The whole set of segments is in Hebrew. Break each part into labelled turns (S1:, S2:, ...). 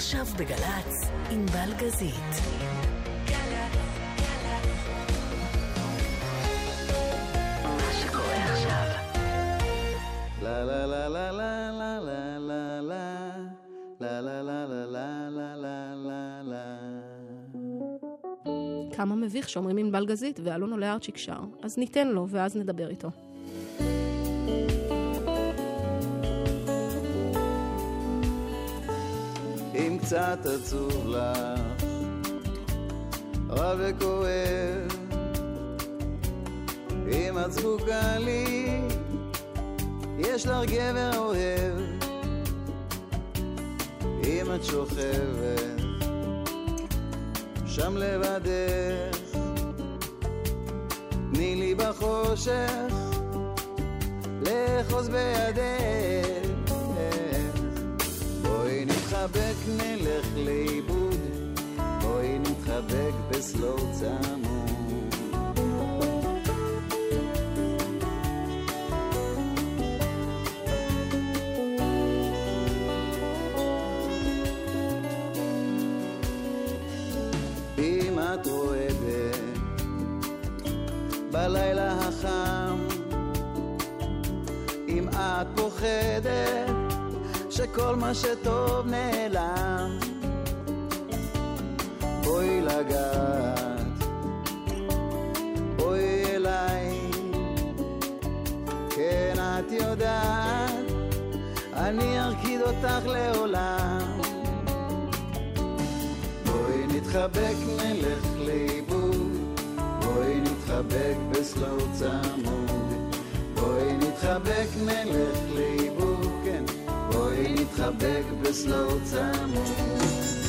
S1: עכשיו בגל"צ,
S2: la la
S3: כמה מביך שאומרים ענבל גזית ואלון עולה ארצ'יק שר, אז ניתן לו ואז נדבר איתו.
S2: קצת עצוב לך, רע וכואב, אם את זקוקה לי, יש לך גבר אוהב. אם את שוכבת שם לבדך, תני לי בחושך לאחוז בידך. נתחבק נלך לאיבוד, בואי נתחבק בסלואו צמוד. אם את רועדת בלילה החם, אם את פוחדת שכל מה שטוב נעלם, בואי לגעת, בואי אליי, כן את יודעת, אני ארקיד אותך לעולם. בואי נתחבק נלך לאיבוד, בואי נתחבק בסלואו צמוד. בואי נתחבק נלך לאיבוד, להתחבק בסלואו צמוד.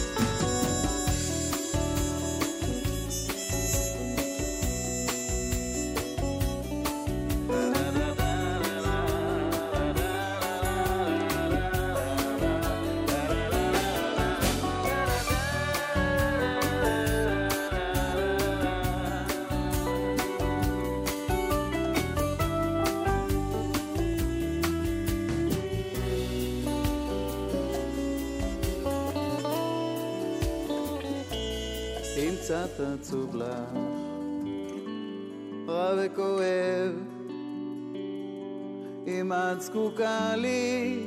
S2: אם את זקוקה לי,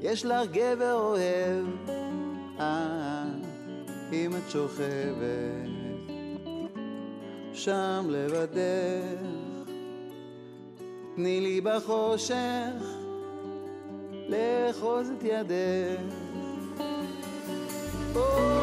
S2: יש לך גבר אוהב. אה, אם את שוכבת שם לבדך, תני לי בחושך לאחוז את ידך. בואי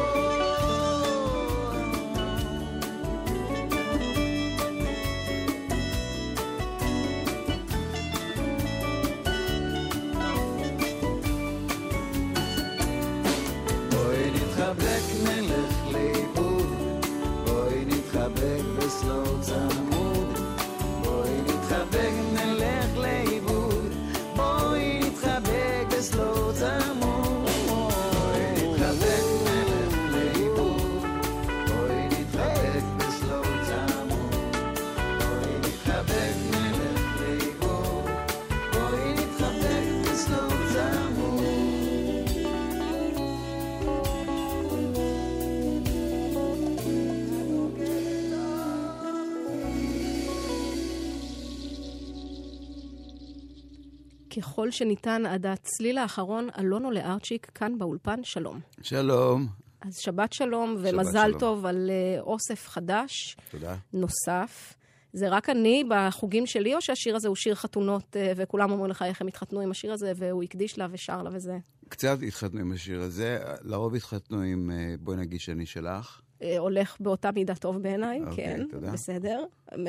S3: ככל שניתן עד הצליל האחרון, אלון עולה ארצ'יק כאן באולפן, שלום.
S2: שלום.
S3: אז שבת שלום ומזל
S2: שלום.
S3: טוב על אה, אוסף חדש
S2: תודה.
S3: נוסף. זה רק אני בחוגים שלי, או שהשיר הזה הוא שיר חתונות, אה, וכולם אומרים לך איך הם התחתנו עם השיר הזה, והוא הקדיש לה ושר לה וזה?
S2: קצת התחתנו עם השיר הזה, לרוב התחתנו עם אה, בואי נגיד שאני שלך.
S3: אה, הולך באותה מידה טוב בעיניי,
S2: אוקיי,
S3: כן,
S2: תודה.
S3: בסדר,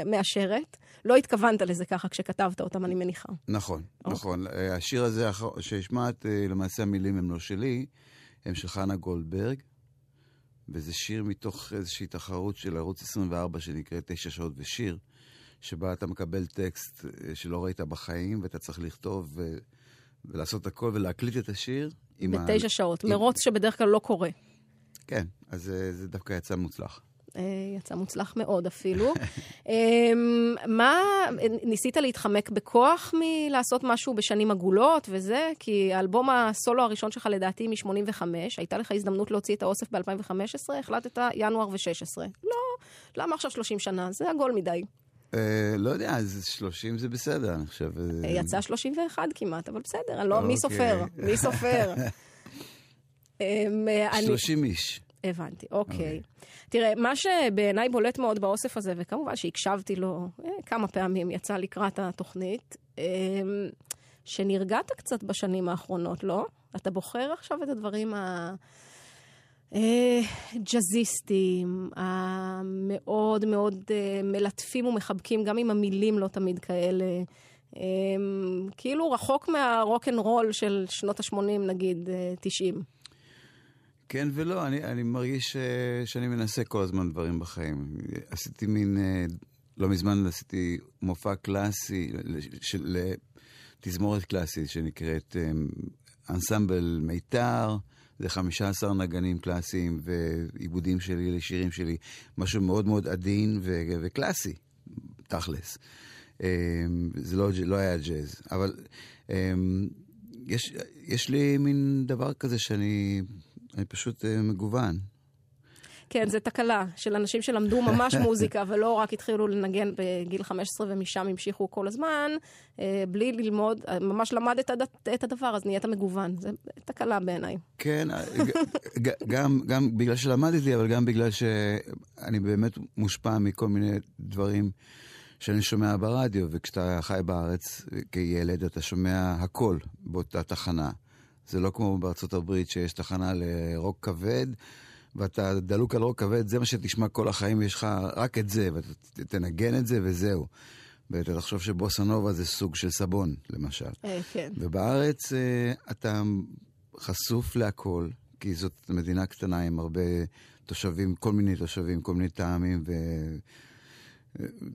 S3: מאשרת. לא התכוונת לזה ככה כשכתבת אותם, אני מניחה.
S2: נכון,
S3: אוקיי.
S2: נכון. אה, השיר הזה שהשמעת, אה, למעשה המילים הם לא שלי, הם של חנה גולדברג, וזה שיר מתוך איזושהי תחרות של ערוץ 24 שנקראת תשע שעות ושיר, שבה אתה מקבל טקסט שלא ראית בחיים, ואתה צריך לכתוב ו... ולעשות הכל ולהקליט את השיר. עם ה-
S3: בתשע שעות,
S2: עם-
S3: מרוץ שבדרך כלל לא קורה.
S2: כן, אז אה, זה דווקא יצא מוצלח.
S3: אה, יצא מוצלח מאוד אפילו. אה, מה, ניסית להתחמק בכוח מלעשות משהו בשנים עגולות וזה? כי האלבום הסולו הראשון שלך לדעתי מ-85, הייתה לך הזדמנות להוציא את האוסף ב-2015, החלטת ינואר ו-16. לא, למה עכשיו 30 שנה? זה עגול מדי.
S2: אה, לא יודע, אז 30 זה בסדר, אני חושב.
S3: יצא 31 כמעט, אבל בסדר, לא, מי אוקיי. סופר? מי סופר?
S2: 30 איש.
S3: הבנתי, אוקיי. Okay. אוקיי. תראה, מה שבעיניי בולט מאוד באוסף הזה, וכמובן שהקשבתי לו אה, כמה פעמים, יצא לקראת התוכנית, אה, שנרגעת קצת בשנים האחרונות, לא? אתה בוחר עכשיו את הדברים ה... אה, ג'אזיסטים, המאוד מאוד אה, מלטפים ומחבקים, גם אם המילים לא תמיד כאלה. אה, כאילו רחוק מהרוק אנד רול של שנות ה-80, נגיד, 90.
S2: כן ולא, אני, אני מרגיש ש, שאני מנסה כל הזמן דברים בחיים. עשיתי מין, לא מזמן עשיתי מופע קלאסי של תזמורת קלאסית שנקראת אנסמבל מיתר. זה 15 נגנים קלאסיים ועיבודים שלי לשירים שלי, משהו מאוד מאוד עדין ו- וקלאסי, תכלס. זה לא, לא היה ג'אז, אבל יש, יש לי מין דבר כזה שאני פשוט אה, מגוון.
S3: כן, זו תקלה של אנשים שלמדו ממש מוזיקה ולא רק התחילו לנגן בגיל 15 ומשם המשיכו כל הזמן, אה, בלי ללמוד, ממש למדת את הדבר, אז נהיית מגוון. זו תקלה בעיניי.
S2: כן, גם, גם בגלל שלמדתי, אבל גם בגלל שאני באמת מושפע מכל מיני דברים. שאני שומע ברדיו, וכשאתה חי בארץ כילד אתה שומע הכל באותה תחנה. זה לא כמו בארצות הברית שיש תחנה לרוק כבד, ואתה דלוק על רוק כבד, זה מה שתשמע כל החיים, יש לך רק את זה, ואתה תנגן את זה וזהו. ואתה תחשוב שבוסנובה זה סוג של סבון, למשל.
S3: אה, כן.
S2: ובארץ אה, אתה חשוף להכל, כי זאת מדינה קטנה עם הרבה תושבים, כל מיני תושבים, כל מיני טעמים, ו...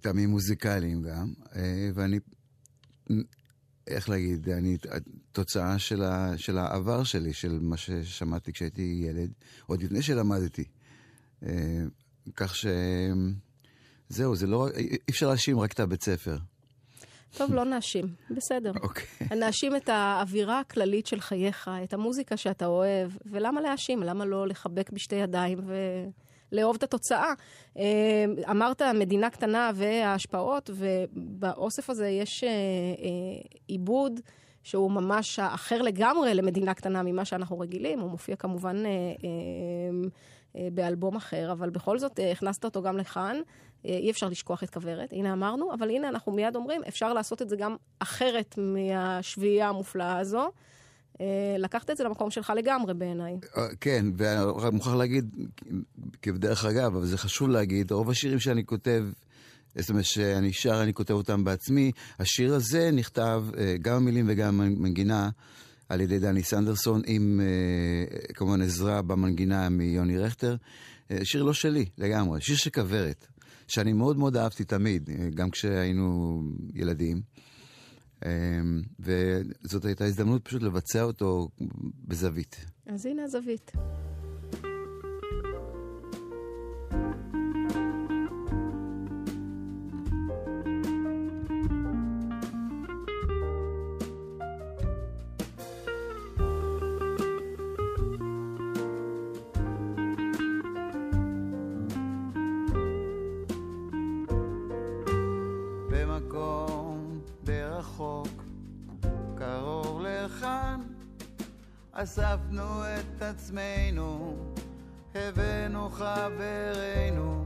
S2: טעמים מוזיקליים גם. אה, ואני איך להגיד, אני תוצאה של, ה, של העבר שלי, של מה ששמעתי כשהייתי ילד, עוד לפני שלמדתי. אה, כך שזהו, זה לא, אי אפשר להאשים רק את הבית ספר.
S3: טוב, לא נאשים, בסדר.
S2: אוקיי.
S3: Okay. נאשים את האווירה הכללית של חייך, את המוזיקה שאתה אוהב, ולמה להאשים? למה לא לחבק בשתי ידיים ו... לאהוב את התוצאה. אה, אמרת מדינה קטנה וההשפעות, ובאוסף הזה יש אה, אה, עיבוד. שהוא ממש אחר לגמרי למדינה קטנה ממה שאנחנו רגילים, הוא מופיע כמובן באלבום אחר, אבל בכל זאת הכנסת אותו גם לכאן, אי אפשר לשכוח את כוורת, הנה אמרנו, אבל הנה אנחנו מיד אומרים, אפשר לעשות את זה גם אחרת מהשביעייה המופלאה הזו. אה, לקחת את זה למקום שלך לגמרי בעיניי.
S2: אה, כן, ואני מוכרח להגיד, כבדרך אגב, אבל זה חשוב להגיד, רוב השירים שאני כותב, זאת אומרת שאני שר, אני כותב אותם בעצמי. השיר הזה נכתב, אה, גם המילים וגם המנגינה, על ידי דני סנדרסון, עם כמובן עזרה במנגינה מיוני רכטר. שיר לא שלי לגמרי, שיר של כוורת, שאני מאוד מאוד אהבתי תמיד, גם כשהיינו ילדים. אמ, וזאת הייתה הזדמנות פשוט לבצע אותו בזווית.
S3: אז הנה הזווית.
S2: אספנו את עצמנו, הבאנו חברינו,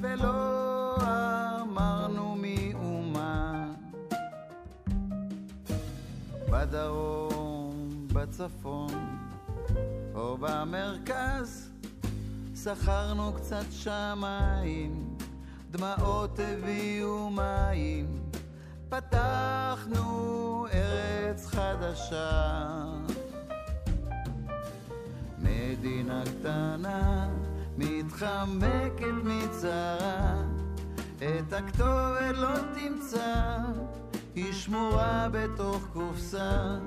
S2: ולא אמרנו מאומה. בדרום, בצפון, או במרכז, שכרנו קצת שמיים, דמעות הביאו מים, פתחנו ארץ חדשה. מדינה קטנה, מתחמקת מצרה, את הכתובת לא תמצא, היא שמורה בתוך קופסה,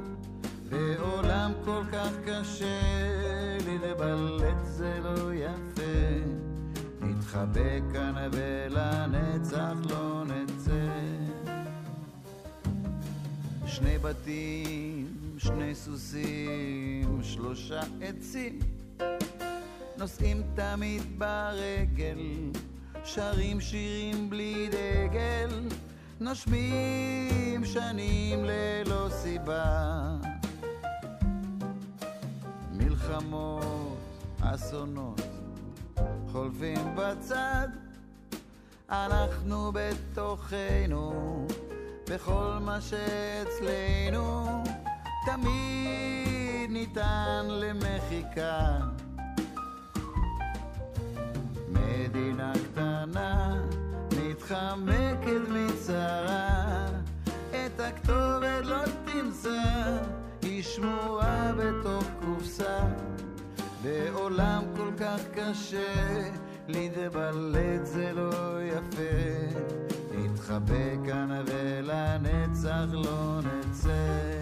S2: בעולם כל כך קשה לי לבלט זה לא יפה, נתחבק כאן ולנצח לא נצא. שני בתים, שני סוסים, שלושה עצים, נוסעים תמיד ברגל, שרים שירים בלי דגל, נושמים שנים ללא סיבה. מלחמות, אסונות, חולפים בצד, אנחנו בתוכנו, בכל מה שאצלנו, תמיד ניתן למחיקה. מדינה קטנה, מתחמקת מצרה, את הכתובת לא תמצא, היא שמורה בתוך קופסה. בעולם כל כך קשה, להתבלט זה לא יפה. נתחבק כאן ולנצח לא נצא.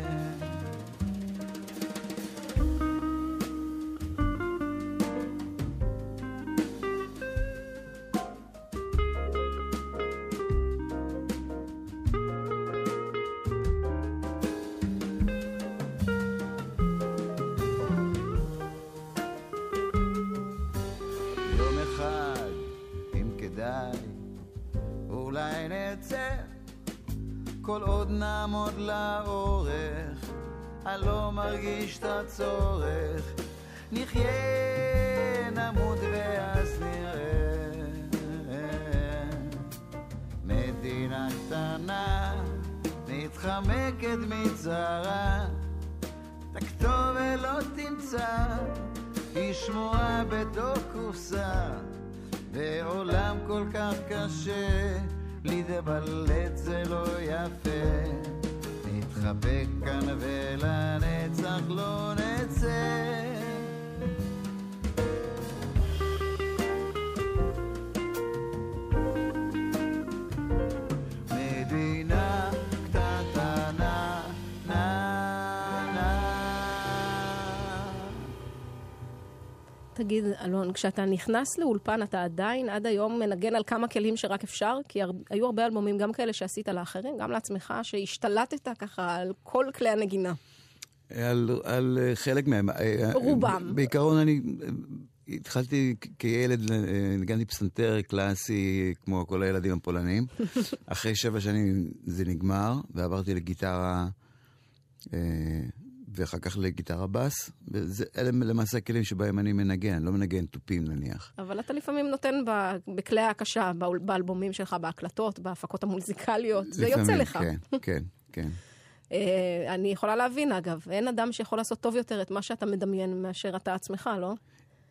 S2: כל עוד נעמוד לאורך, אני לא מרגיש את הצורך, נחיה, נמות ואז נראה. מדינה קטנה, מתחמקת מצרה, את הכתובת לא תמצא, היא שמורה בתוך קופסה, בעולם כל כך קשה, להתבלט זה לא יפה. נתחבק כאן ולנצח לא נצא.
S3: תגיד, אלון, כשאתה נכנס לאולפן, אתה עדיין עד היום מנגן על כמה כלים שרק אפשר? כי הר... היו הרבה אלבומים, גם כאלה שעשית לאחרים, גם לעצמך, שהשתלטת ככה על כל כלי הנגינה.
S2: על, על אה, חלק מהם. אה,
S3: רובם.
S2: בעיקרון אני אה, התחלתי כילד, אה, ניגנתי פסנתר קלאסי כמו כל הילדים הפולנים. אחרי שבע שנים זה נגמר, ועברתי לגיטרה, אה, ואחר כך לגיטרה בס. ואלה למעשה הכלים שבהם אני מנגן, לא מנגן תופים נניח.
S3: אבל אתה לפעמים נותן ב... בכלי ההקשה, באלבומים שלך, בהקלטות, בהפקות המוזיקליות. זה יוצא
S2: לפעמים,
S3: לך.
S2: כן, כן, כן.
S3: אה, אני יכולה להבין, אגב, אין אדם שיכול לעשות טוב יותר את מה שאתה מדמיין מאשר אתה עצמך, לא?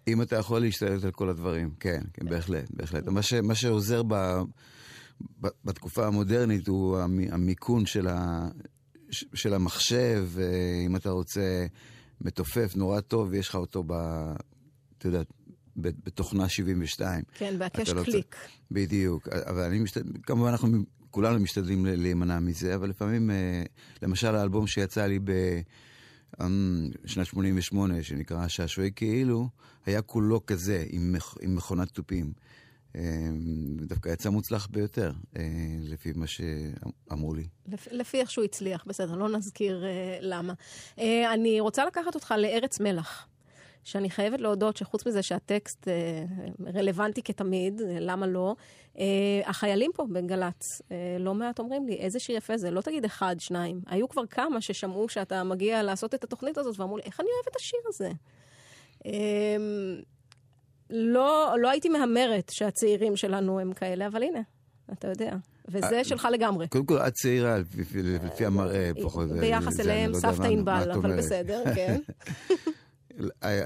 S2: אם אתה יכול להשתלט על כל הדברים, כן, כן, בהחלט, בהחלט. מה, ש, מה שעוזר ב, ב, בתקופה המודרנית הוא המ- המיכון של, ה, של המחשב, אה, אם אתה רוצה מתופף נורא טוב, יש לך אותו ב... אתה יודע, ב- בתוכנה 72.
S3: כן, בהקש
S2: אתה לא
S3: קליק.
S2: בדיוק, אבל אני משתדל, כמובן אנחנו כולנו משתדלים להימנע מזה, אבל לפעמים, אה, למשל האלבום שיצא לי בשנת 88, שנקרא שעשועי כאילו, היה כולו כזה, עם, מכ- עם מכונת תופים. אה, דווקא יצא מוצלח ביותר, אה, לפי מה שאמרו לי.
S3: לפ, לפי איך שהוא הצליח, בסדר, לא נזכיר אה, למה. אני רוצה לקחת אותך לארץ מלח, שאני חייבת להודות שחוץ מזה שהטקסט רלוונטי כתמיד, למה לא, החיילים פה בגל"צ, לא מעט אומרים לי, איזה שיר יפה זה, לא תגיד אחד, שניים. היו כבר כמה ששמעו שאתה מגיע לעשות את התוכנית הזאת, ואמרו לי, איך אני אוהב את השיר הזה? אה, לא, לא הייתי מהמרת שהצעירים שלנו הם כאלה, אבל הנה, אתה יודע. וזה שלך לגמרי.
S2: קודם כל, את צעירה, לפי, המראה, לפחות. זה-
S3: ביחס אליהם
S2: לא יודע
S3: סבתא ענבל, אבל. בסדר, כן.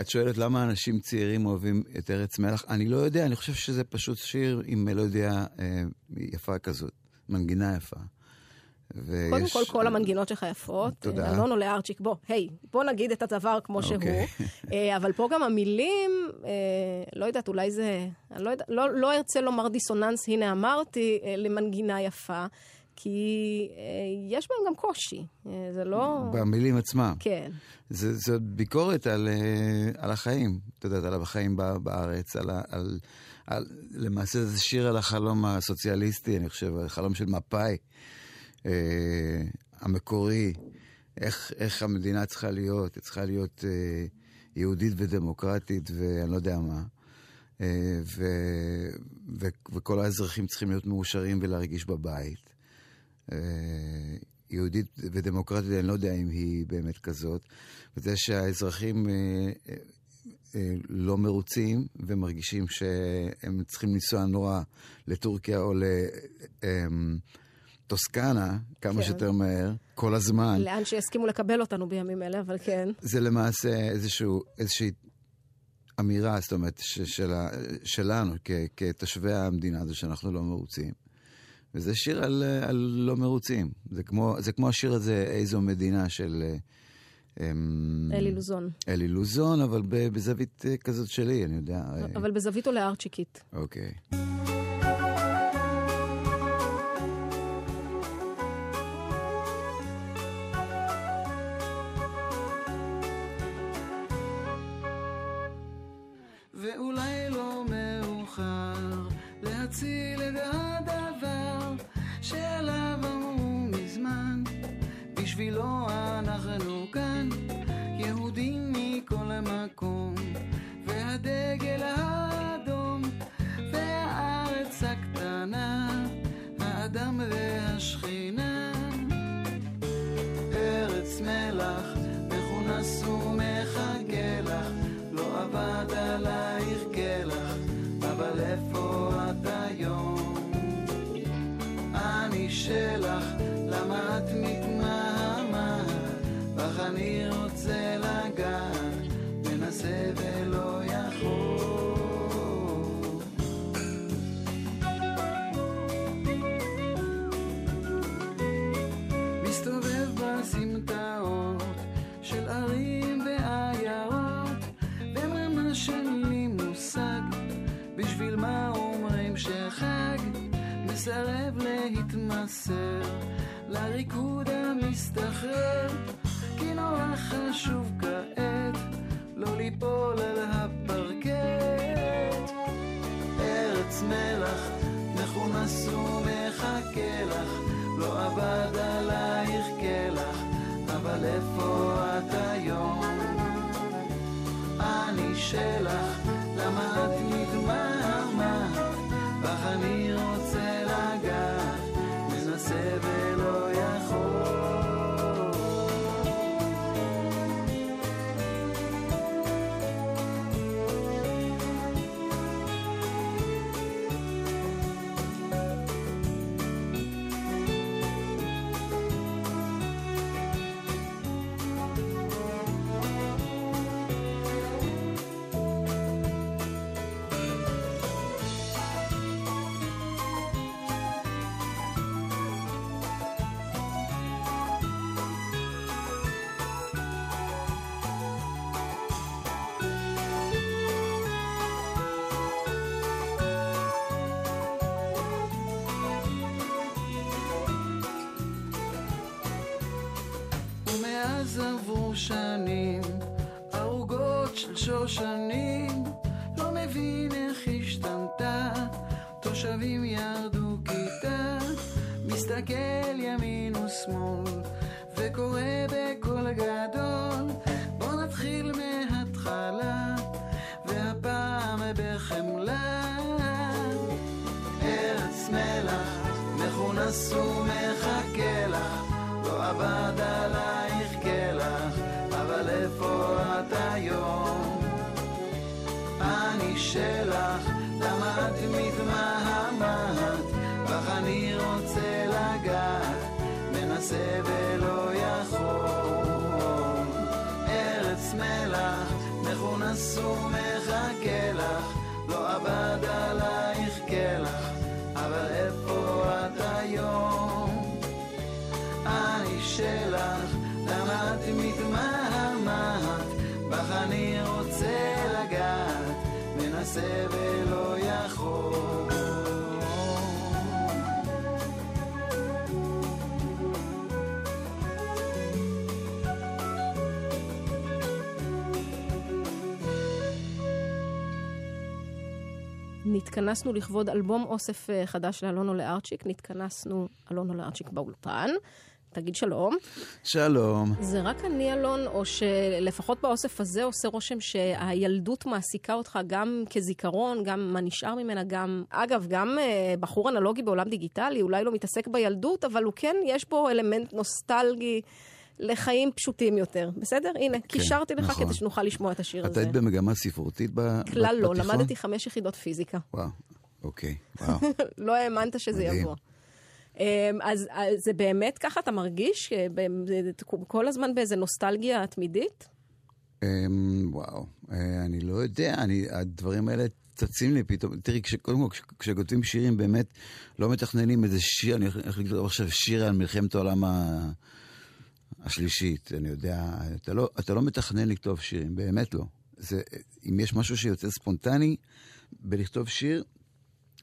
S2: את שואלת למה אנשים צעירים אוהבים את ארץ מלח? אני לא יודע, אני חושב שזה פשוט שיר עם מלודיה אה, יפה כזאת, מנגינה יפה. ויש...
S3: קודם כל, כל המנגינות שלך יפות.
S2: תודה.
S3: אלון עולה ארצ'יק, בוא, היי, בוא נגיד את הדבר כמו שהוא.
S2: אוקיי.
S3: אה, אבל פה גם המילים, אה, לא יודעת, אולי זה, אני לא, יודע, לא, לא ארצה לומר דיסוננס, הנה אמרתי, אה, למנגינה יפה. כי יש בהם גם קושי, זה לא...
S4: במילים עצמם.
S3: כן.
S4: זה, זאת ביקורת על, על החיים, את יודעת, על החיים בארץ, על, על, על... למעשה זה שיר על החלום הסוציאליסטי, אני חושב, החלום של מפא"י אה, המקורי, איך, איך המדינה צריכה להיות, היא צריכה להיות אה, יהודית ודמוקרטית ואני לא יודע מה. אה, ו, ו, וכל האזרחים צריכים להיות מאושרים ולהרגיש בבית. אה, יהודית ודמוקרטית, אני לא יודע אם היא באמת כזאת. וזה שהאזרחים אה, לא מרוצים ומרגישים שהם צריכים לנסוע נורא לטורקיה או לטוסקנה כמה כן. שיותר מהר, כל הזמן.
S3: לאן שיסכימו לקבל אותנו בימים אלה, אבל כן.
S4: זה למעשה איזשהו, איזושהי אמירה, זאת אומרת, של, שלנו כ, כתושבי המדינה הזו שאנחנו לא מרוצים. וזה שיר על, על לא מרוצים. זה כמו, זה כמו השיר הזה, איזו מדינה של...
S3: אמ, אלי לוזון.
S4: אלי לוזון, אבל בזווית אה, כזאת שלי, אני יודע.
S3: אבל בזווית עולה ארצ'יקית.
S4: אוקיי.
S2: כאן יהודים מכל מקום והדגל האדום והארץ הקטנה האדם והשכינה. מסרב להתמסר לריקוד המסתחרר כי נורא חשוב כעת לא ליפול על הפרקט ארץ מלח מכונס ומחכה לך לא עבד עלייך כלח אבל איפה את היום? אני שלך שנים, ערוגות של שושנים,
S3: נתכנסנו לכבוד אלבום אוסף אה, חדש לאלונו לארצ'יק, נתכנסנו אלונו לארצ'יק באולפן. תגיד שלום.
S2: שלום.
S3: זה רק אני, אלון, או שלפחות באוסף הזה עושה רושם שהילדות מעסיקה אותך גם כזיכרון, גם מה נשאר ממנה, גם... אגב, גם אה, בחור אנלוגי בעולם דיגיטלי, אולי לא מתעסק בילדות, אבל הוא כן, יש בו אלמנט נוסטלגי. לחיים פשוטים יותר, בסדר? הנה, כן, קישרתי לך נכון. כדי שנוכל לשמוע את השיר
S2: את
S3: הזה.
S2: את היית במגמה ספרותית ב...
S3: כלל לא, למדתי חמש יחידות פיזיקה.
S2: וואו, אוקיי, וואו.
S3: לא האמנת שזה מדהים. יבוא. אמ, אז, אז זה באמת ככה, אתה מרגיש כל הזמן באיזה נוסטלגיה תמידית?
S2: אמ, וואו, אה, אני לא יודע, אני, הדברים האלה צצים לי פתאום. תראי, קודם כל, כשכותבים שירים, באמת לא מתכננים איזה שיר, אני הולך לכתוב עכשיו שיר על מלחמת העולם ה... השלישית, אני יודע, אתה לא, אתה לא מתכנן לכתוב שירים, באמת לא. זה, אם יש משהו שיוצא ספונטני בלכתוב שיר,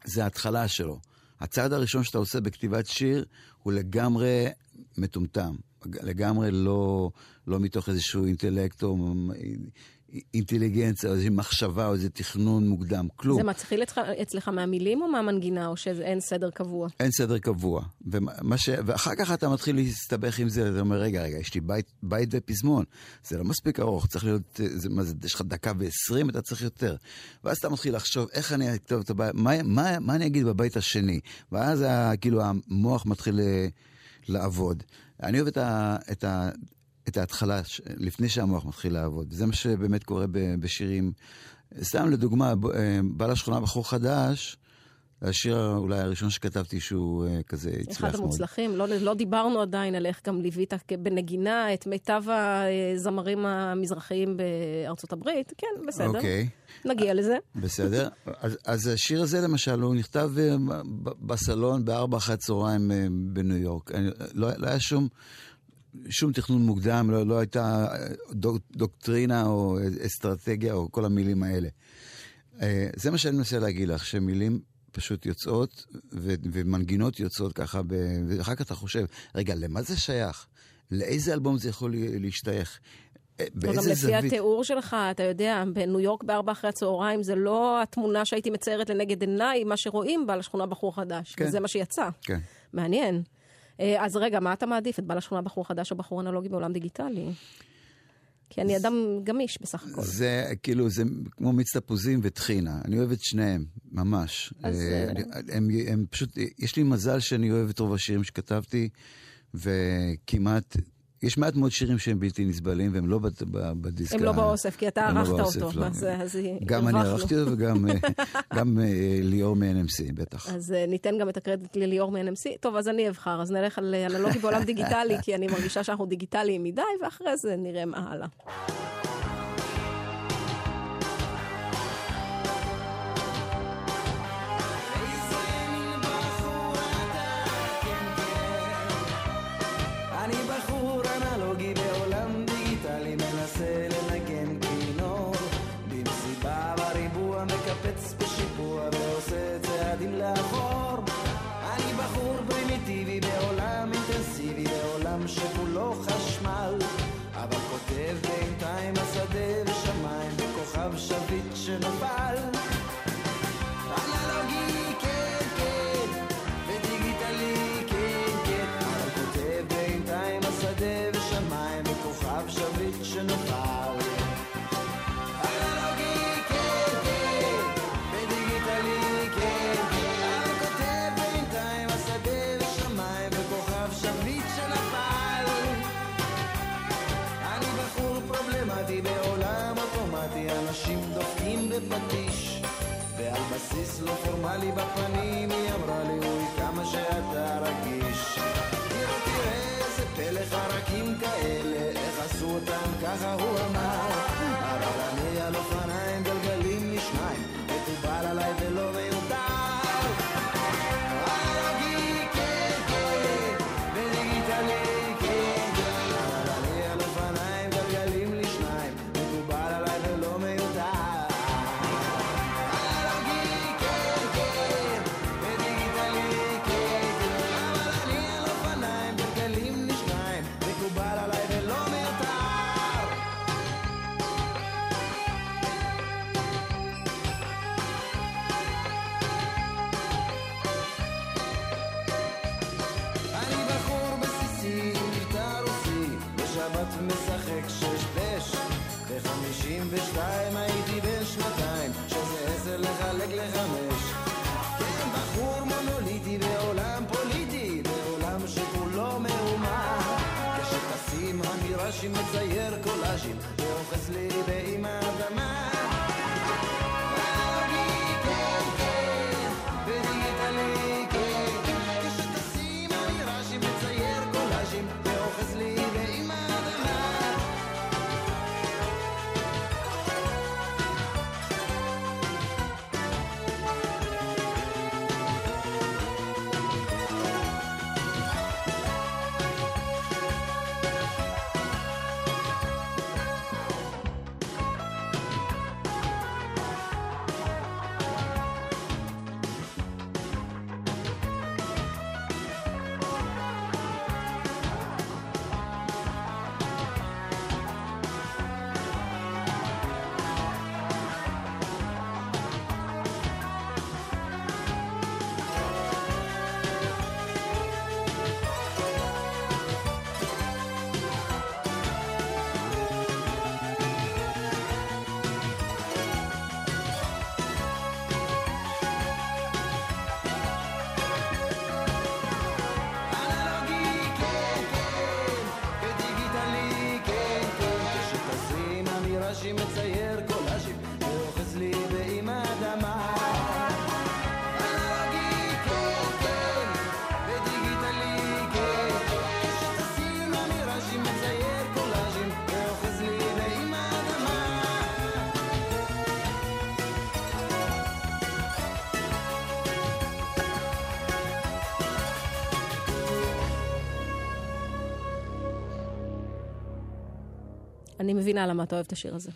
S2: זה ההתחלה שלו. הצעד הראשון שאתה עושה בכתיבת שיר הוא לגמרי מטומטם, לגמרי לא, לא מתוך איזשהו אינטלקט או אינטליגנציה, או איזושהי מחשבה, או איזה תכנון מוקדם, כלום.
S3: זה מתחיל אצלך, אצלך מהמילים או מהמנגינה, או שאין סדר קבוע?
S2: אין סדר קבוע. ש... ואחר כך אתה מתחיל להסתבך עם זה, אתה אומר, רגע, רגע, יש לי בית, בית ופזמון, זה לא מספיק ארוך, צריך להיות, זה, מה זה, יש לך דקה ועשרים, אתה צריך יותר. ואז אתה מתחיל לחשוב, איך אני אכתוב את הבית, מה, מה, מה אני אגיד בבית השני? ואז כאילו המוח מתחיל אה, לעבוד. אני אוהב את, ה, את, ה, את ההתחלה, לפני שהמוח מתחיל לעבוד. זה מה שבאמת קורה בשירים. סתם לדוגמה, אה, בא לשכונה בחור חדש, השיר אולי הראשון שכתבתי שהוא uh, כזה הצליח מאוד.
S3: אחד המוצלחים, לא, לא דיברנו עדיין על איך גם ליווית בנגינה את מיטב הזמרים המזרחיים בארצות הברית. כן, בסדר. אוקיי. Okay. נגיע לזה.
S2: בסדר. אז, אז השיר הזה למשל, הוא נכתב uh, בסלון בארבע אחרי הצהריים בניו יורק. אני, לא, לא היה שום... שום תכנון מוקדם, לא, לא הייתה דוק, דוקטרינה או אסטרטגיה או כל המילים האלה. אה, זה מה שאני מנסה להגיד לך, שמילים פשוט יוצאות ו- ומנגינות יוצאות ככה, ב- ואחר כך אתה חושב, רגע, למה זה שייך? לאיזה אלבום זה יכול להשתייך?
S3: אה, באיזה זווית? גם לפי התיאור שלך, אתה יודע, בניו יורק בארבע אחרי הצהריים, זה לא התמונה שהייתי מציירת לנגד עיניי, מה שרואים בה לשכונה בחור חדש. כן. וזה מה שיצא.
S2: כן.
S3: מעניין. אה, אז רגע, מה אתה מעדיף? את בעל השכונה בחור חדש או בחור אנלוגי בעולם דיגיטלי? כי אני אדם גמיש בסך הכל.
S2: זה כאילו, זה כמו מיץ תפוזים וטחינה. אני אוהב את שניהם, ממש. אז... אה, אני, הם, הם פשוט, יש לי מזל שאני אוהב את רוב השירים שכתבתי, וכמעט יש מעט מאוד שירים שהם בלתי נסבלים, והם לא בדיסק.
S3: הם לא באוסף, כי אתה לא ערכת אותו. לא.
S2: גם אני ערכתי אותו וגם אה, ליאור מ-NMC, בטח.
S3: אז אה, ניתן גם את הקרדיט לליאור מ-NMC. טוב, אז אני אבחר. אז נלך על אנלוגי בעולם דיגיטלי, כי אני מרגישה שאנחנו דיגיטליים מדי, ואחרי זה נראה מה הלאה. שכולו חשמל, אבל כותב ב...
S5: לי בפנים, היא אמרה לי, אוי, כמה שאתה רגיש. תראה, תראה, איזה פלא חרקים כאלה, איך עשו אותם, ככה הוא אמר. מצייר קולאז'ים,
S3: אני מבינה למה אתה אוהב את השיר הזה.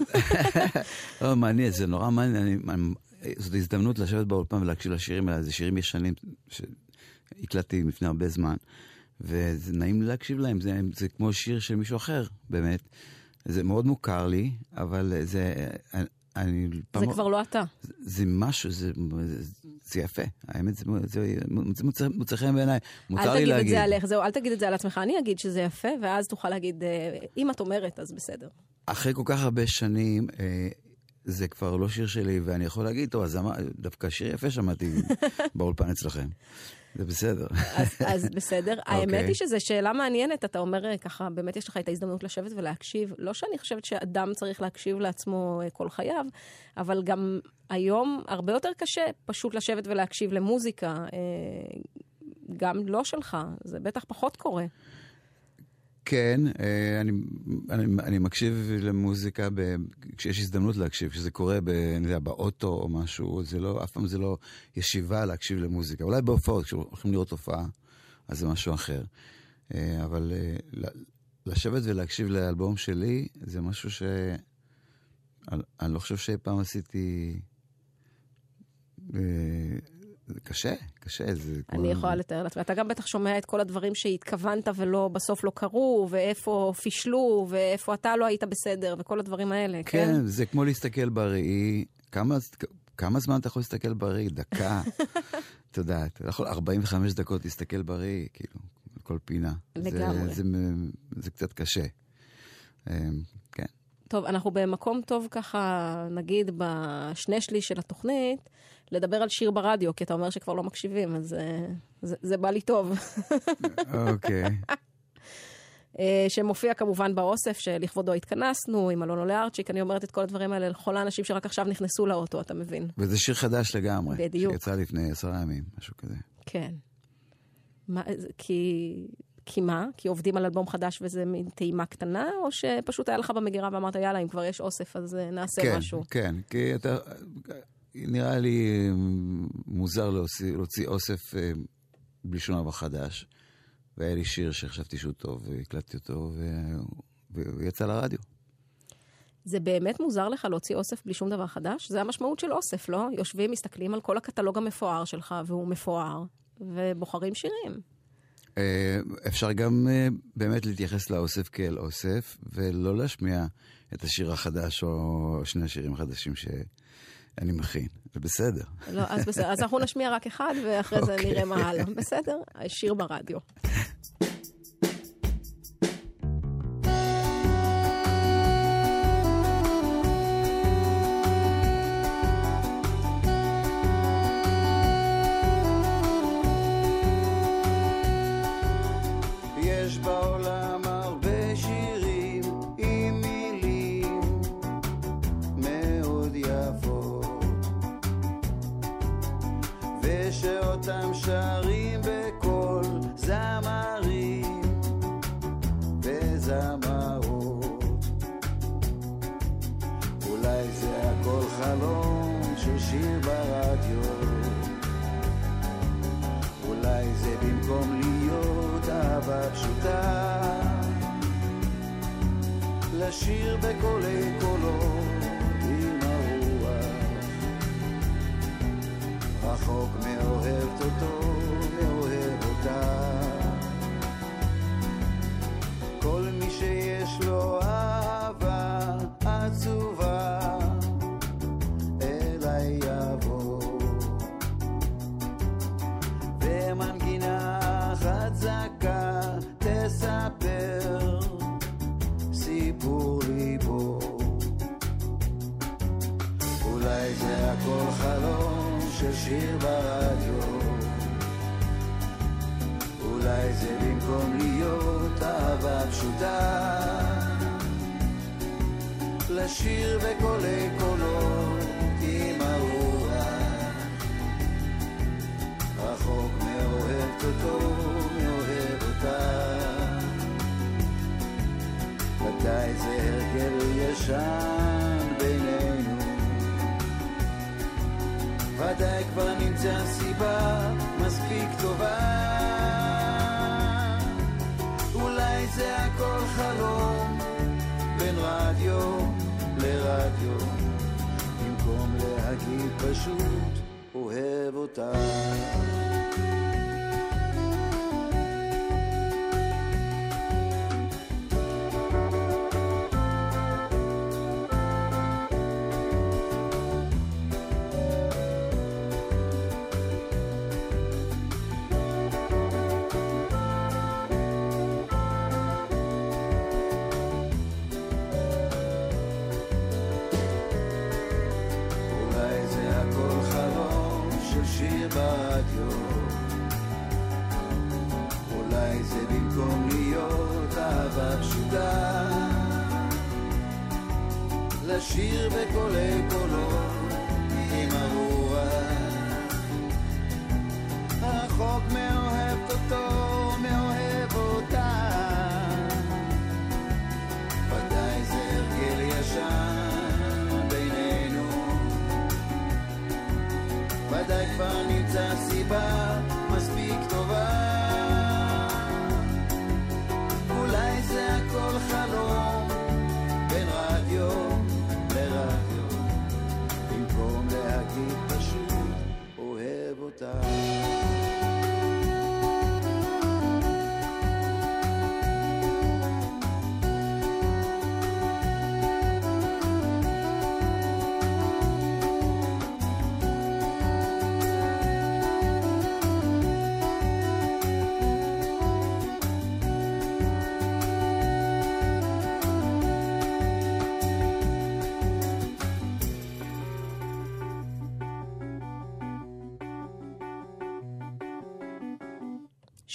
S2: לא, מעניין, זה נורא מעניין. אני, זאת הזדמנות לשבת באולפן ולהקשיב לשירים האלה. זה שירים ישנים שהקלטתי לפני הרבה זמן, וזה נעים לי להקשיב להם. זה, זה כמו שיר של מישהו אחר, באמת. זה מאוד מוכר לי, אבל זה... אני, אני
S3: זה כבר לא אתה.
S2: זה, זה משהו, זה, זה יפה. האמת, זה, זה, זה מוצא, מוצא חן בעיניי. מותר
S3: אל
S2: לי
S3: תגיד את
S2: להגיד.
S3: זה עליך, זהו, אל תגיד את זה על עצמך. אני אגיד שזה יפה, ואז תוכל להגיד, אה, אם את אומרת, אז בסדר.
S2: אחרי כל כך הרבה שנים, אה, זה כבר לא שיר שלי, ואני יכול להגיד, טוב, אז דווקא שיר יפה שמעתי באולפן אצלכם. זה בסדר.
S3: אז, אז בסדר. האמת
S2: אוקיי.
S3: היא שזו שאלה מעניינת, אתה אומר אה, ככה, באמת יש לך את ההזדמנות לשבת ולהקשיב. לא שאני חושבת שאדם צריך להקשיב לעצמו כל חייו, אבל גם היום הרבה יותר קשה פשוט לשבת ולהקשיב למוזיקה, אה, גם לא שלך, זה בטח פחות קורה.
S2: כן, אה, אני, אני, אני מקשיב למוזיקה ב, כשיש הזדמנות להקשיב, כשזה קורה ב, אני יודע, באוטו או משהו, זה לא, אף פעם זה לא ישיבה להקשיב למוזיקה. אולי בהופעות, כשהולכים לראות הופעה, אז זה משהו אחר. אה, אבל לשבת ולהקשיב לאלבום שלי, זה משהו ש... אני לא חושב שאי פעם עשיתי... אה, זה קשה, קשה. זה
S3: אני יכולה לתאר לעצמי. אתה גם בטח שומע את כל הדברים שהתכוונת ולא, בסוף לא קרו, ואיפה פישלו, ואיפה אתה לא היית בסדר, וכל הדברים האלה, כן?
S2: כן, זה כמו להסתכל בראי. כמה, כמה זמן אתה יכול להסתכל בראי? דקה. את יודעת, אתה יכול 45 דקות להסתכל בראי, כאילו, על כל פינה.
S3: לגמרי.
S2: זה, זה, זה קצת קשה. אמ, כן.
S3: טוב, אנחנו במקום טוב ככה, נגיד, בשני שליש של התוכנית, לדבר על שיר ברדיו, כי אתה אומר שכבר לא מקשיבים, אז אה, זה, זה בא לי טוב.
S2: אוקיי.
S3: אה, שמופיע כמובן באוסף שלכבודו התכנסנו, עם אלונו לארצ'יק, אני אומרת את כל הדברים האלה לכל האנשים שרק עכשיו נכנסו לאוטו, אתה מבין?
S2: וזה שיר חדש לגמרי.
S3: בדיוק.
S2: שיצא לפני עשרה ימים, משהו כזה.
S3: כן. מה, כי, כי מה? כי עובדים על אלבום חדש וזה מין טעימה קטנה, או שפשוט היה לך במגירה ואמרת, יאללה, אם כבר יש אוסף, אז אה, נעשה
S2: כן,
S3: משהו?
S2: כן, כי אתה... נראה לי אמ, מוזר להוציא, להוציא אוסף אה, בלי שום דבר חדש. והיה לי שיר שחשבתי שהוא טוב, והקלטתי אותו, והוא- יצא לרדיו.
S3: זה באמת מוזר לך להוציא אוסף בלי שום דבר חדש? זה המשמעות של אוסף, לא? יושבים, מסתכלים על כל הקטלוג המפואר שלך, והוא מפואר, ובוחרים שירים.
S2: אה, אפשר גם אה, באמת להתייחס לאוסף כאל אוסף, ולא להשמיע את השיר החדש או שני השירים החדשים שאני מכין. זה בסדר.
S3: לא, אז בסדר, אז אנחנו נשמיע רק אחד, ואחרי זה
S2: אוקיי.
S3: נראה מה הלאה. בסדר? שיר ברדיו.
S2: פשוטה. לשיר בקולי קולות עם הרוח. רחוק מאוהבת אותו, פשוטה. לשיר בקולי קולות עם הרוח. רחוק מאוהבת אותו, מאוהב אותה. ודאי זה הרגל ישן בינינו. ודאי כבר נמצא סיבה מספיק טובה. פשוט אוהב אותה. לשיר בקולי קולות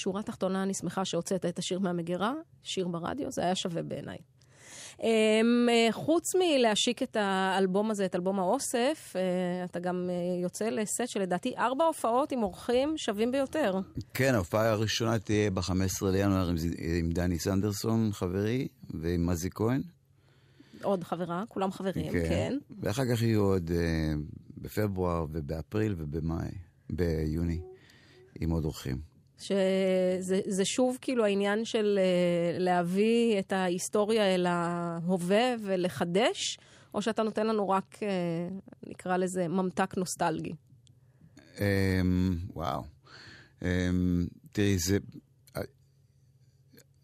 S3: שורה תחתונה, אני שמחה שהוצאת את השיר מהמגירה, שיר ברדיו, זה היה שווה בעיניי. אמ, אה, חוץ מלהשיק את האלבום הזה, את אלבום האוסף, אה, אתה גם אה, יוצא לסט שלדעתי ארבע הופעות עם אורחים שווים ביותר.
S6: כן, ההופעה הראשונה תהיה ב-15 לינואר עם, עם דני סנדרסון, חברי, ועם מזי כהן.
S3: עוד חברה, כולם חברים, כן.
S6: ואחר כך יהיו עוד בפברואר ובאפריל ובמאי, ביוני, עם עוד אורחים.
S3: שזה זה שוב כאילו העניין של אה, להביא את ההיסטוריה אל ההווה ולחדש, או שאתה נותן לנו רק, אה, נקרא לזה, ממתק נוסטלגי.
S6: אמ, וואו. אמ, תראי, זה...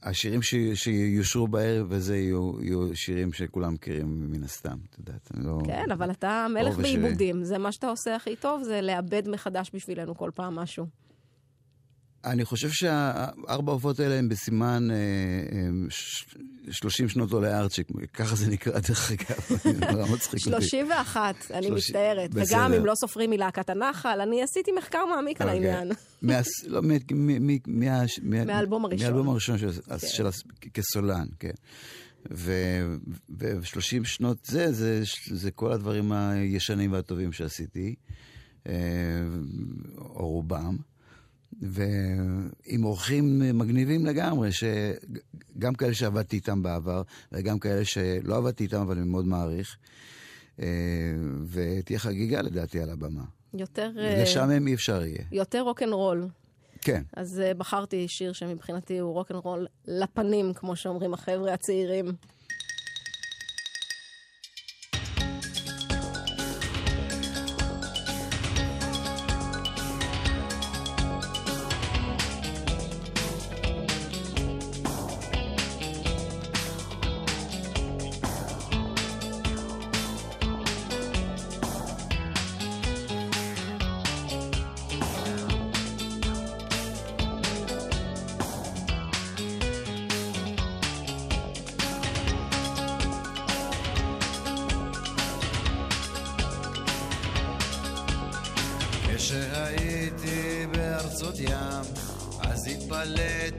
S6: השירים ש... שיושרו בערב הזה יהיו, יהיו שירים שכולם מכירים מן הסתם, את יודעת, אני לא...
S3: כן, אבל אתה מלך
S6: אור ושירי.
S3: בעיבודים. זה מה שאתה עושה הכי טוב, זה לאבד מחדש בשבילנו כל פעם משהו.
S6: אני חושב שהארבע העופות האלה הם בסימן אה, אה, ש- 30 שנות עולי ארצ'יק, ככה זה נקרא דרך אגב, זה נורא מצחיק אותי.
S3: 31, אני מצטערת. וגם אם לא סופרים מלהקת הנחל, אני עשיתי מחקר מעמיק על
S6: אוקיי.
S3: העניין.
S6: לא,
S3: מהאלבום הראשון.
S6: מהאלבום הראשון של-
S3: כן.
S6: כסולן, כן. ו-30 שנות זה, זה, זה כל הדברים הישנים והטובים שעשיתי.
S2: אה, או רובם, ועם אורחים מגניבים לגמרי, שגם כאלה שעבדתי איתם בעבר, וגם כאלה שלא עבדתי איתם, אבל אני מאוד מעריך. אה, ותהיה חגיגה לדעתי על הבמה.
S3: יותר... אה,
S2: לשעמם אי אפשר יהיה.
S3: יותר רוקנרול.
S2: כן.
S3: אז uh, בחרתי שיר שמבחינתי הוא רוקנרול לפנים, כמו שאומרים החבר'ה הצעירים.
S5: אז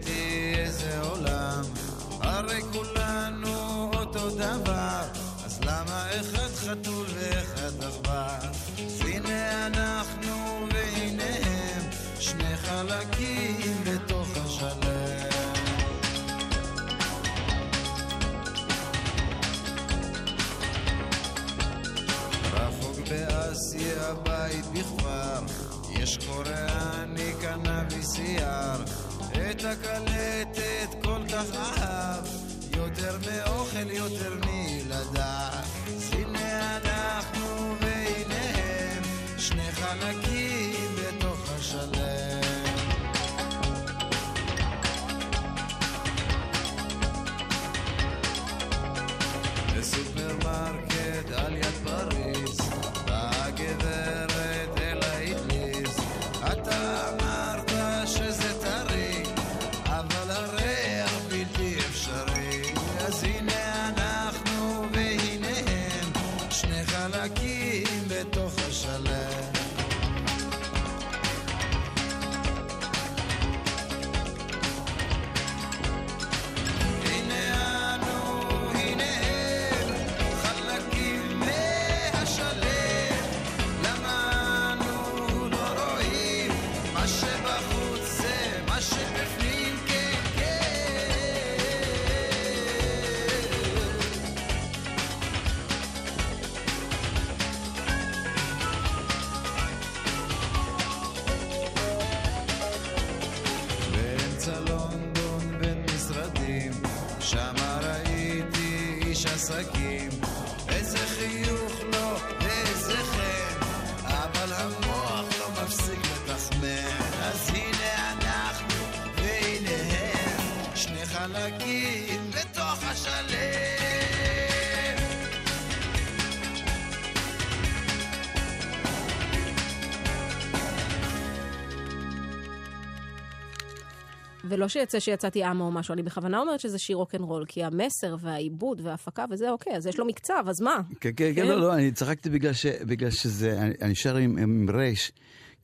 S3: ולא שיצא שיצאתי אמה או משהו, אני בכוונה אומרת שזה שיר רוקנרול, כי המסר והעיבוד וההפקה וזה אוקיי, אז יש לו מקצב, אז מה?
S2: כן, כן, כן, לא, לא, אני צחקתי בגלל, ש, בגלל שזה, אני, אני שר עם, עם רייש,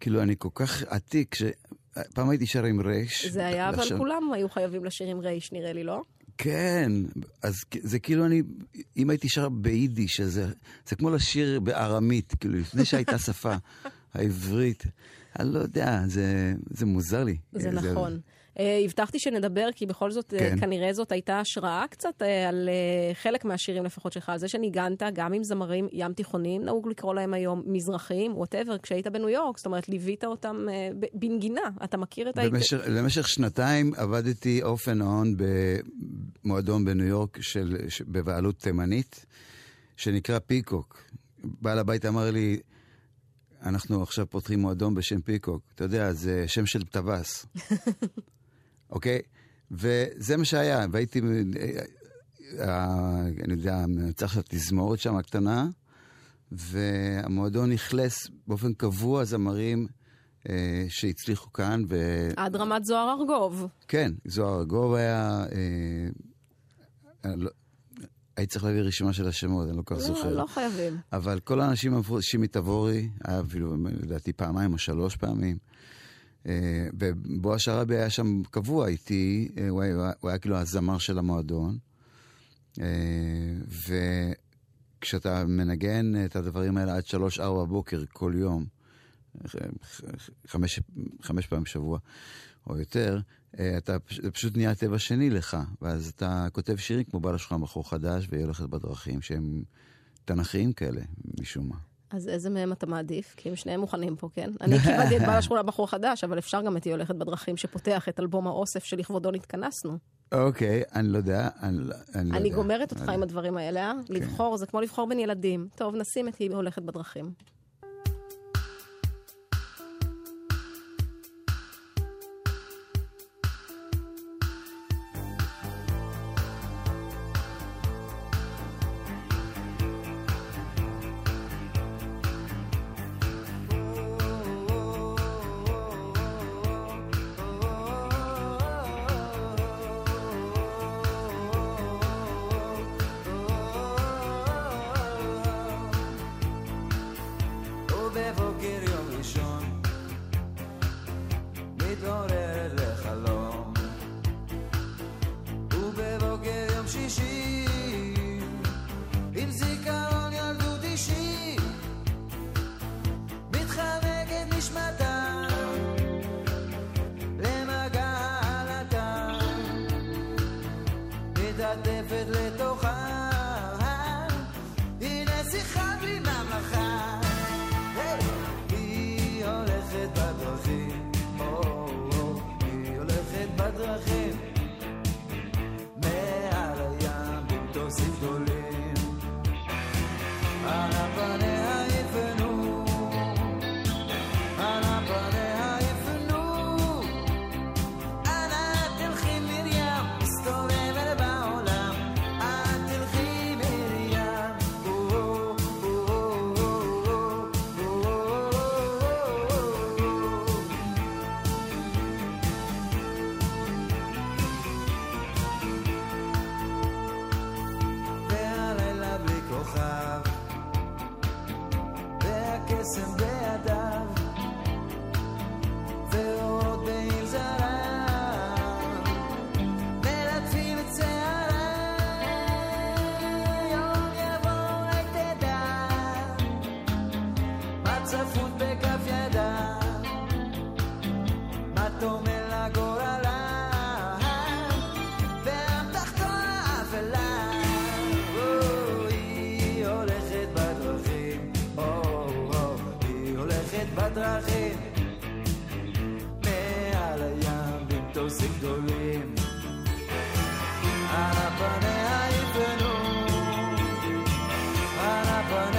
S2: כאילו אני כל כך עתיק, ש... פעם הייתי שר עם רייש.
S3: זה היה, אבל
S2: ועכשיו-
S3: כולם היו חייבים לשיר עם רייש, נראה לי, לא?
S2: כן, אז זה כאילו אני, אם הייתי שר ביידיש, אז זה, זה כמו לשיר בארמית, כאילו לפני שהייתה שפה העברית. אני לא יודע, זה, זה מוזר לי.
S3: זה נכון. אה, הבטחתי שנדבר, כי בכל זאת, אה,
S2: כן.
S3: כנראה זאת הייתה השראה קצת אה, על אה, חלק מהשירים לפחות שלך, על זה שניגנת גם עם זמרים ים תיכוניים, נהוג לקרוא להם היום מזרחיים, whatever, כשהיית בניו יורק, זאת אומרת, ליווית אותם אה, בנגינה. אתה מכיר את ה...
S2: במשך, למשך שנתיים עבדתי off and on במועדון בניו יורק של, ש, בבעלות תימנית, שנקרא Peacock. בעל הבית אמר לי, אנחנו עכשיו פותחים מועדון בשם פיקוק. אתה יודע, זה שם של טווס. אוקיי? וזה מה שהיה, והייתי, אה, אני יודע, המנצח של התזמורת שם הקטנה, והמועדון אכלס באופן קבוע זמרים אה, שהצליחו כאן, ו...
S3: עד רמת זוהר ארגוב.
S2: כן, זוהר ארגוב היה... אה, לא- הייתי צריך להביא רשימה של השמות, אני לא כל כך
S3: לא,
S2: זוכר.
S3: לא חייבים.
S2: אבל כל האנשים עברו, שימי תבורי, היה אפילו, לדעתי, פעמיים או שלוש פעמים. אה, ובועז שראבי היה שם קבוע איתי, אה, הוא היה, הוא היה כאילו הזמר של המועדון. אה, וכשאתה מנגן את הדברים האלה עד 3-4 בבוקר כל יום,
S7: חמש, חמש פעמים בשבוע או יותר, אתה, זה פשוט נהיה טבע שני לך, ואז אתה כותב שירים כמו בעל השולחן בחור חדש והיא הולכת בדרכים שהם תנכיים כאלה, משום מה.
S3: אז איזה מהם אתה מעדיף? כי הם שניהם מוכנים פה, כן? אני קיבלתי את בעל השכונה בחור חדש, אבל אפשר גם את היא הולכת בדרכים שפותח את אלבום האוסף שלכבודו נתכנסנו.
S7: אוקיי, אני לא יודע, אני לא, לא יודע.
S3: אני גומרת אותך
S7: לא
S3: עם הדברים האלה, אה? כן. לבחור זה כמו לבחור בין ילדים. טוב, נשים את היא הולכת בדרכים.
S2: 气息 never
S3: know.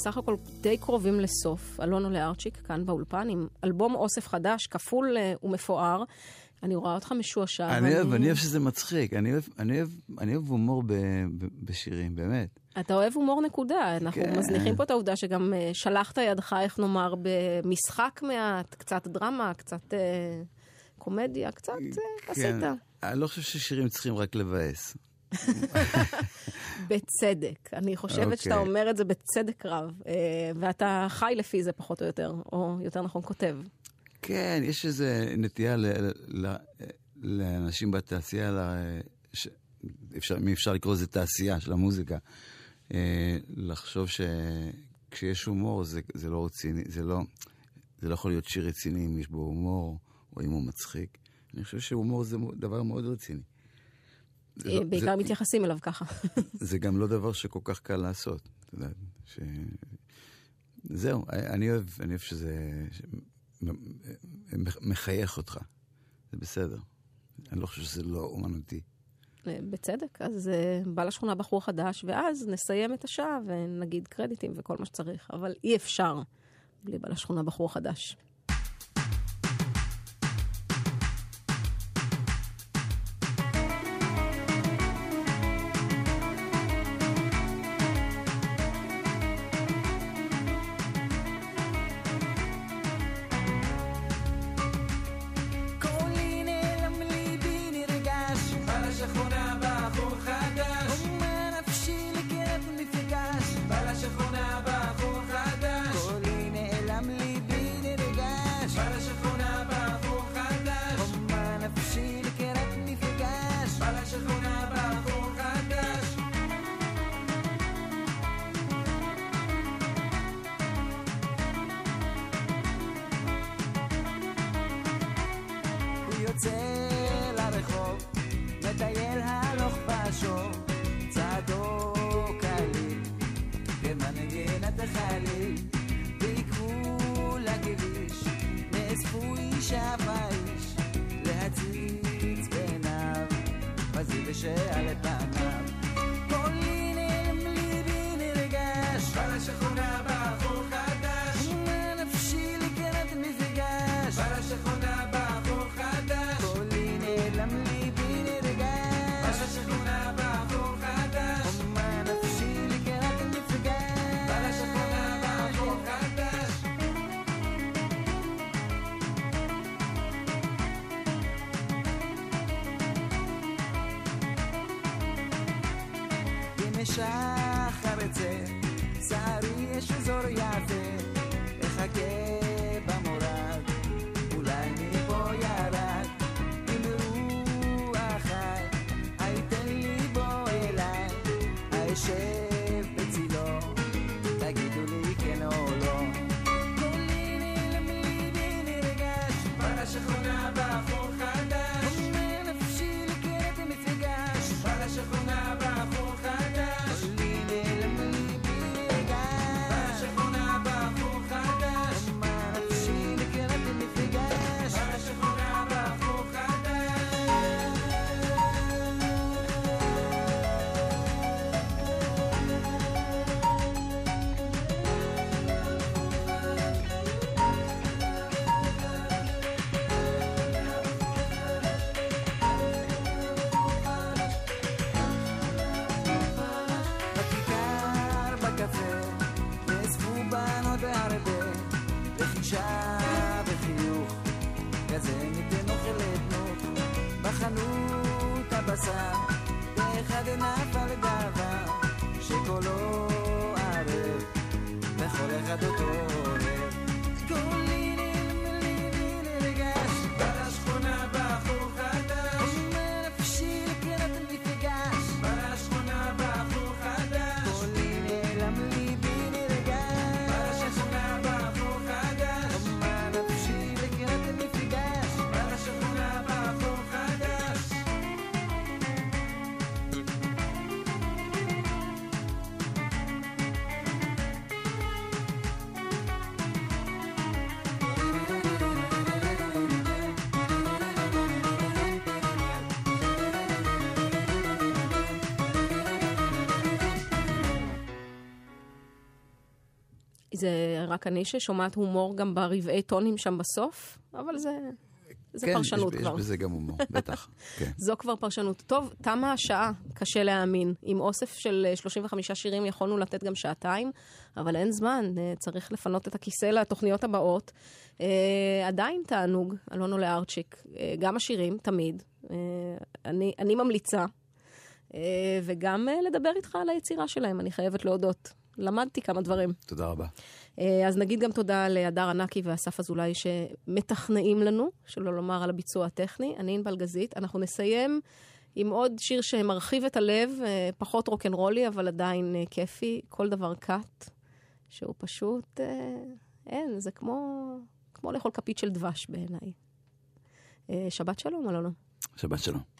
S3: בסך הכל די קרובים לסוף. אלונו לארצ'יק כאן באולפן עם אלבום אוסף חדש, כפול אה, ומפואר. אני רואה אותך משועשע.
S8: אני אוהב, אני אוהב שזה מצחיק. אני אוהב- אני אוהב- אני אוהב הומור ב- ב- בשירים, באמת.
S3: אתה אוהב הומור נקודה. אנחנו
S8: כן.
S3: מזניחים פה את העובדה שגם אה, שלחת ידך, איך נאמר, במשחק מעט, קצת דרמה, קצת אה, קומדיה, קצת אה, עשית.
S8: כן. אני לא חושב ששירים צריכים רק לבאס.
S3: בצדק. אני חושבת שאתה
S8: אוקיי.
S3: אומר את זה בצדק רב, אה, ואתה חי לפי זה פחות או יותר, או יותר נכון כותב.
S8: כן, יש איזו נטייה ל, ל, לאנשים בתעשייה, ל, ש, אפשר, אם אפשר לקרוא לזה תעשייה של המוזיקה, אה, לחשוב שכשיש הומור זה, זה לא רציני, זה לא, זה לא יכול להיות שיר רציני אם יש בו הומור, או אם הוא מצחיק. אני חושב שהומור זה דבר מאוד רציני. זה
S3: אה,
S8: לא-
S3: בעיקר
S8: זה-
S3: מתייחסים אליו ככה.
S8: זה גם לא דבר שכל כך קל לעשות, את יודעת. ש... זהו, אני אוהב, אני אוהב שזה. מ- מחייך אותך. זה בסדר. אני לא חושב שזה לא אומנותי.
S3: אה, בצדק, אז אה, בא לשכונה בחור חדש, ואז נסיים את השעה ונגיד קרדיטים וכל מה שצריך, אבל אי אפשר בלי בא לשכונה בחור חדש.
S2: me shy. וכל
S3: זה רק אני ששומעת הומור גם ברבעי טונים שם בסוף, אבל זה, זה
S9: כן,
S3: פרשנות
S9: יש,
S3: כבר.
S9: יש בזה גם הומור, בטח. כן.
S3: זו כבר פרשנות. טוב, תמה השעה, קשה להאמין. עם אוסף של אה, 35 שירים יכולנו לתת גם שעתיים, אבל אין זמן, אה, צריך לפנות את הכיסא לתוכניות הבאות. אה, עדיין תענוג, אלונו לארצ'יק. אה, גם השירים, תמיד. אה, אני, אני ממליצה. אה, וגם אה, לדבר איתך על היצירה שלהם, אני חייבת להודות. למדתי כמה דברים.
S9: תודה רבה.
S3: אה, אז נגיד גם תודה להדר ענקי ואסף אזולאי שמתכנעים לנו, שלא לומר על הביצוע הטכני. אני ענבל גזית. אנחנו נסיים עם עוד שיר שמרחיב את הלב, אה, פחות רוקנרולי, אבל עדיין אה, כיפי. כל דבר קאט, שהוא פשוט... אין, זה כמו, כמו לאכול כפית של דבש בעיניי. שבת שלום, אלונו.
S9: שבת שלום.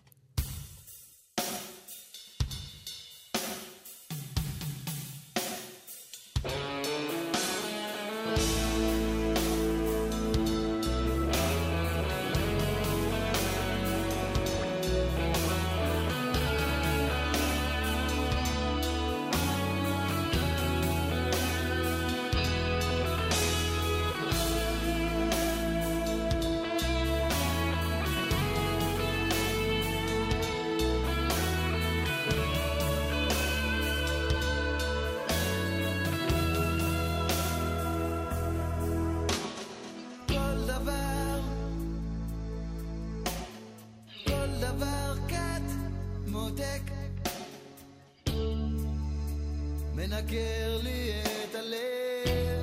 S2: מנקר לי את הלב,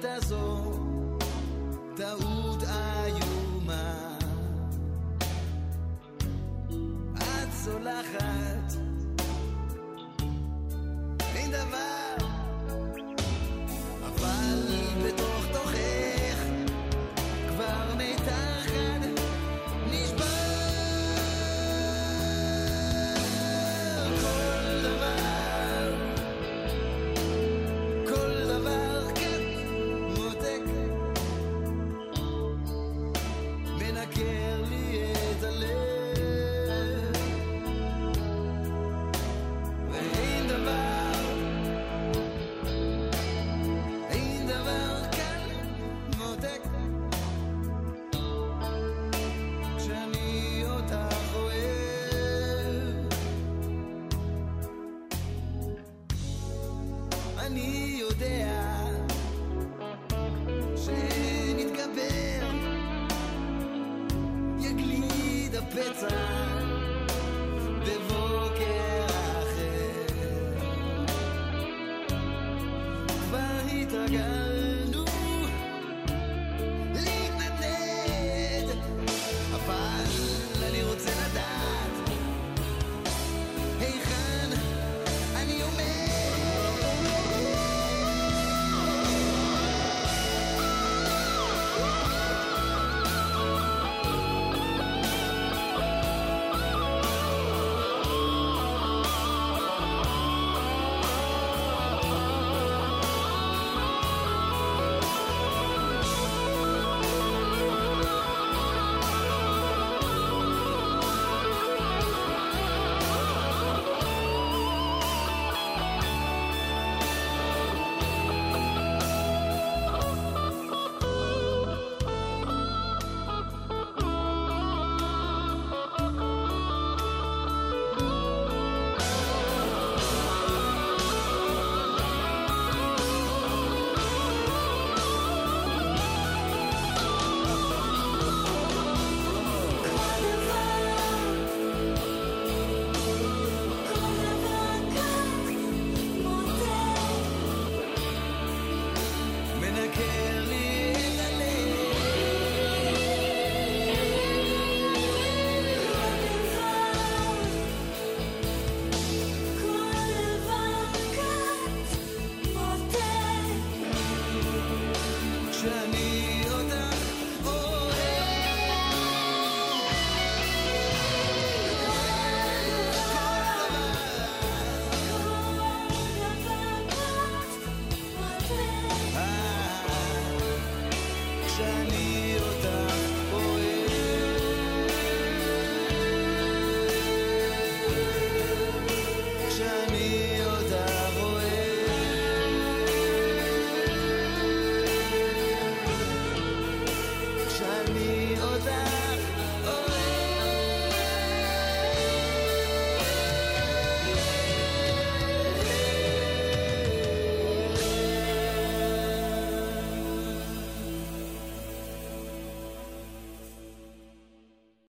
S2: אבל הייתה